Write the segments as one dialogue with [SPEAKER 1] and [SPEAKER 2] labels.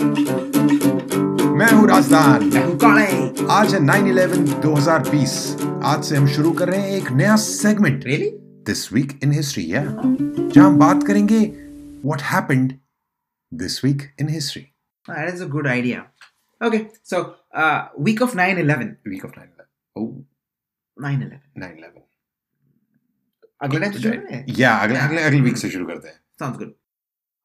[SPEAKER 1] मैं हूँ राजदान
[SPEAKER 2] मैं हूँ काले।
[SPEAKER 1] आज है 9/11 2020 आज से हम शुरू कर रहे हैं एक नया segment
[SPEAKER 2] really
[SPEAKER 1] this week in history या जहाँ हम बात करेंगे what happened this week in history
[SPEAKER 2] that is a good idea okay so uh week of 9-11
[SPEAKER 1] week of 9/11 oh
[SPEAKER 2] 9-11
[SPEAKER 1] 9/11
[SPEAKER 2] अगले से
[SPEAKER 1] या अगले अगले अगले वीक से शुरू करते हैं।
[SPEAKER 2] Sounds good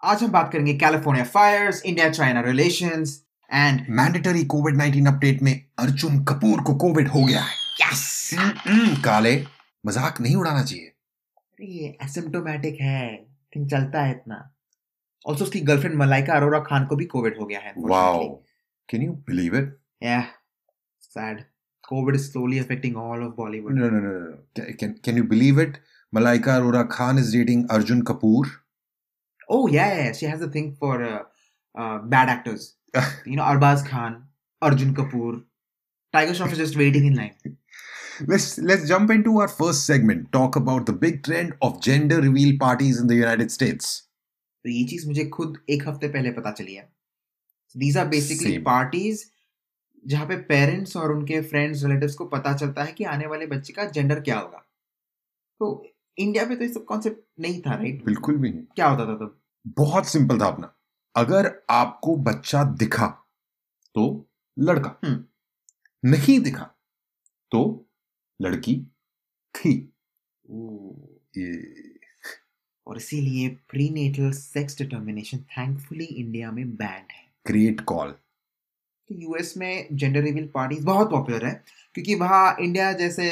[SPEAKER 2] आज हम बात करेंगे California fires India China relations and
[SPEAKER 1] mandatory covid 19 update में अर्जुन कपूर को कोविड हो गया है।
[SPEAKER 2] यस
[SPEAKER 1] हम्म, काले मज़ाक नहीं उड़ाना चाहिए।
[SPEAKER 2] अरे ये एसिम्प्टोमेटिक है। थिंग चलता है इतना। ऑल्सो उसकी गर्लफ्रेंड मलाइका अरोरा खान को भी कोविड हो गया है
[SPEAKER 1] wow can you believe it
[SPEAKER 2] या sad covid is slowly affecting all of Bollywood
[SPEAKER 1] no, no. no. Can, can you believe it? Malaika Arora Khan is dating Arjun Kapoor.
[SPEAKER 2] Oh yeah, yeah, she has a thing for uh, uh, bad actors. you know, Arbaz Khan, Arjun Kapoor. Tiger Shroff is just waiting in line.
[SPEAKER 1] Let's let's jump into our first segment. Talk about the big trend of gender reveal parties in the United States.
[SPEAKER 2] तो ये चीज़ मुझे खुद एक हफ़्ते पहले पता चली है दीज आर बेसिकली. पार्टीज़ जहाँ पे पेरेंट्स और उनके फ्रेंड्स रिलेटिव्स को पता चलता है कि आने वाले बच्चे का जेंडर क्या होगा तो इंडिया में तो ये सब कॉन्सेप्ट नहीं था राइट
[SPEAKER 1] बिल्कुल भी नहीं।
[SPEAKER 2] क्या होता था तब?
[SPEAKER 1] बहुत सिंपल था अपना। अगर आपको बच्चा दिखा तो लड़का।
[SPEAKER 2] हम्म।
[SPEAKER 1] नहीं दिखा तो लड़की थी। ये
[SPEAKER 2] और इसीलिए prenatal sex determination thankfully India में बैंड है।
[SPEAKER 1] ग्रेट कॉल
[SPEAKER 2] तो यूएस में जेंडर रिवील पार्टीज़ बहुत पॉपुलर है क्योंकि वहाँ इंडिया जैसे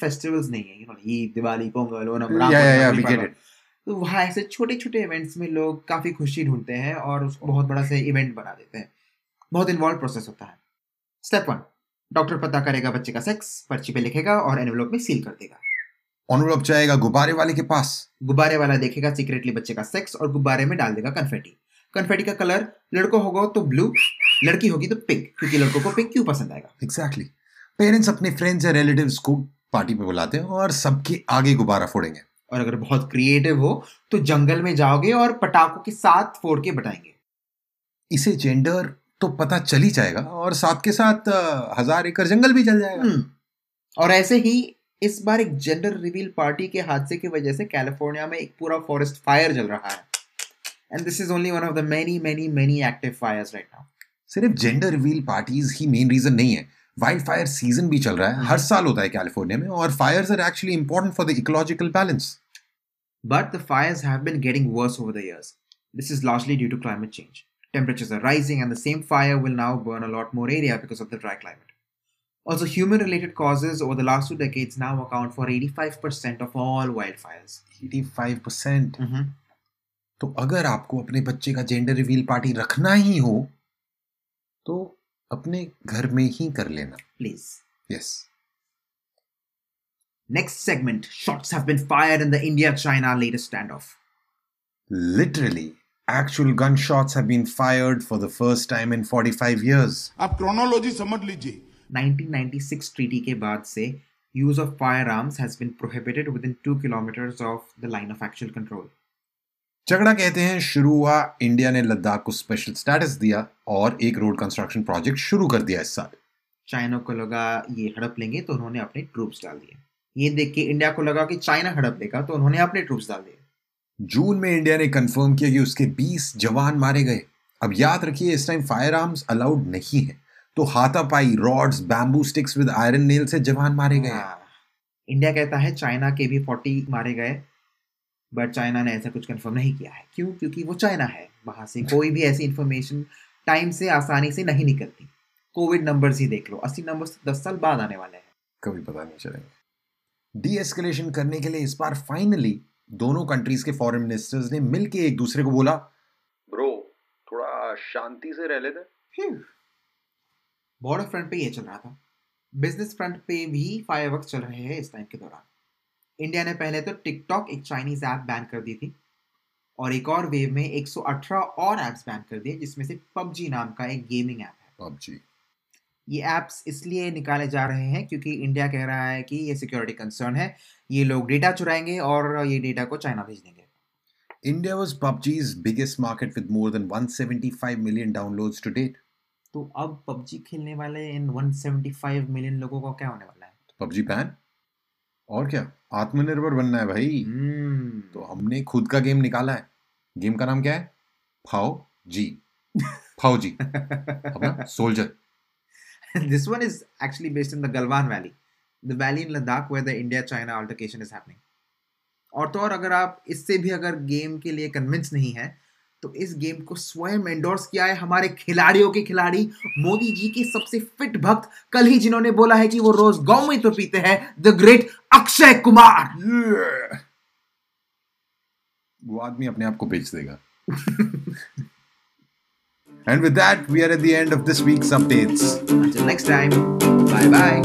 [SPEAKER 2] फेस्टिवल्स नहीं है यू नो ईद दिवाली पोंगल राम तो वहाँ ऐसे छोटे छोटे इवेंट्स में लोग काफ़ी खुशी ढूंढते हैं और उसको बहुत बड़ा से इवेंट बना देते हैं। बहुत इन्वॉल्व प्रोसेस होता है। स्टेप वन डॉक्टर पता करेगा बच्चे का सेक्स पर्ची पे लिखेगा और एनवलप में सील कर देगा।
[SPEAKER 1] ऑनरअप जाएगा गुब्बारे वाले के पास।
[SPEAKER 2] गुब्बारे वाला देखेगा सीक्रेटली बच्चे का सेक्स और गुब्बारे में डाल देगा कन्फेटी कन्फेटी का कलर लड़को होगा तो ब्लू लड़की होगी तो पिंक क्योंकि लड़कों को पिंक क्यों पसंद आएगा?
[SPEAKER 1] एग्जैक्टली पेरेंट्स अपने फ्रेंड्स या रिलेटिव्स को पार्टी पे बुलाते हैं और सबके आगे गुब्बारा फोड़ेंगे।
[SPEAKER 2] और अगर बहुत क्रिएटिव हो तो जंगल में जाओगे और पटाखों के साथ फोड़ के बताएँगे।
[SPEAKER 1] इसे जेंडर तो पता चल ही जाएगा और साथ के साथ हज़ार एकड़ जंगल भी जल जाएगा।
[SPEAKER 2] हम्म। और ऐसे ही इस बार एक जेंडर रिवील पार्टी के हादसे की वजह से कैलिफ़ोर्निया में एक पूरा फॉरेस्ट फायर जल रहा है। And this is only one of the many many many active fires right now
[SPEAKER 1] सिर्फ जेंडर रिवील पार्टीज ही मेन रीजन नहीं है वाइल्ड फायर सीजन भी चल रहा है हर साल होता है कैलिफोर्निया में और fires are actually important for the ecological balance
[SPEAKER 2] But the fires have been getting worse over the years. This is largely due to climate change. Temperatures are rising, and the same fire will now burn a lot more area because of the dry climate. Also, human related causes over the last two decades now account for 85% of all wildfires.
[SPEAKER 1] 85%
[SPEAKER 2] Mm-hmm.
[SPEAKER 1] तो अगर आपको अपने बच्चे का gender reveal party रखना ही हो तो अपने घर में ही कर लेना।
[SPEAKER 2] Please
[SPEAKER 1] yes
[SPEAKER 2] next segment shots have been fired in the India China latest standoff
[SPEAKER 1] literally actual gun shots have been fired for the first time in 45 years
[SPEAKER 3] आप क्रोनोलॉजी समझ लीजिए।
[SPEAKER 2] 1996 ट्रीटी के बाद से use of firearms has been prohibited within two kilometre of the line of actual control
[SPEAKER 1] झगड़ा कहते हैं शुरू हुआ इंडिया ने लद्दाख को स्पेशल स्टेटस दिया और एक रोड कंस्ट्रक्शन प्रोजेक्ट शुरू कर दिया इस साल।
[SPEAKER 2] चाइना को लगा ये हड़प लेंगे तो उन्होंने अपने ट्रूप्स डाल दिए। ये देख के इंडिया को लगा कि चाइना हड़प लेगा तो उन्होंने अपने ट्रूप्स डाल दिए।
[SPEAKER 1] जून में इंडिया ने कंफर्म किया कि उसके 20 जवान मारे गए। अब याद रखिए इस टाइम फायर आर्म्स अलाउड नहीं है। तो हाथापाई rods bamboo sticks with iron nail से जवान मारे गए।
[SPEAKER 2] हाँ। इंडिया कहता है चाइना के भी 40 मारे गए। बट चाइना ने ऐसा कुछ कंफर्म नहीं किया है। क्यों? क्योंकि वो चाइना है। वहाँ से कोई भी ऐसी इंफॉर्मेशन टाइम से आसानी से नहीं निकलती। कोविड नंबर्स ही देख लो। अस्सी नंबर्स दस साल बाद आने वाले हैं।
[SPEAKER 1] कभी पता नहीं चलेंगे। डी एस्केलेशन करने के लिए इस बार फाइनली दोनों कंट्रीज़ के फॉरेन मिनिस्टर्स ने मिलके एक दूसरे को बोला ब्रो थोड़ा शांति से रह लेते
[SPEAKER 2] बॉर्डर फ्रंट पे ये चल रहा था। बिज़नेस फ्रंट पे भी फायर चल रहे हैं इस टाइम के दौरान। इंडिया ने पहले तो टिकटॉक एक चाइनीज़ ऐप बैन कर दी थी और एक और वेव में 118 और ऐप्स बैन कर दिए जिसमें से पबजी नाम का एक गेमिंग ऐप है।
[SPEAKER 1] पबजी।
[SPEAKER 2] ये ऐप्स इसलिए निकाले जा रहे हैं क्योंकि इंडिया कह रहा है कि ये सिक्योरिटी कंसर्न है ये लोग डेटा चुराएँगे और ये डेटा को चाइना भेज देंगे।
[SPEAKER 1] India was PUBG's biggest market with more than 175 million downloads to date.
[SPEAKER 2] तो अब पबजी खेलने वाले इन 175 मिलियन लोगों का क्या होने वाला है?
[SPEAKER 1] PUBG बैन और क्या? आत्मनिर्भर बनना है भाई।
[SPEAKER 2] हम्म।
[SPEAKER 1] तो हमने खुद का गेम निकाला है। गेम का नाम क्या है? FAU G. फाओ जी। अपना soldier.
[SPEAKER 2] This one is actually based in the Galwan Valley, the valley in Ladakh where the India-China altercation is happening. और तो और अगर आप इससे भी अगर गेम के लिए कन्विंस नहीं है तो इस गेम को स्वयं एंडोर्स किया है हमारे खिलाड़ियों के खिलाड़ी। मोदी जी के सबसे फिट भक्त कल ही जिन्होंने बोला है कि वो रोज गौ में तो पीते हैं द ग्रेट अक्षय कुमार।
[SPEAKER 1] वो आदमी अपने आप को बेच देगा। And with that we are at the end of this week updates
[SPEAKER 2] next time bye bye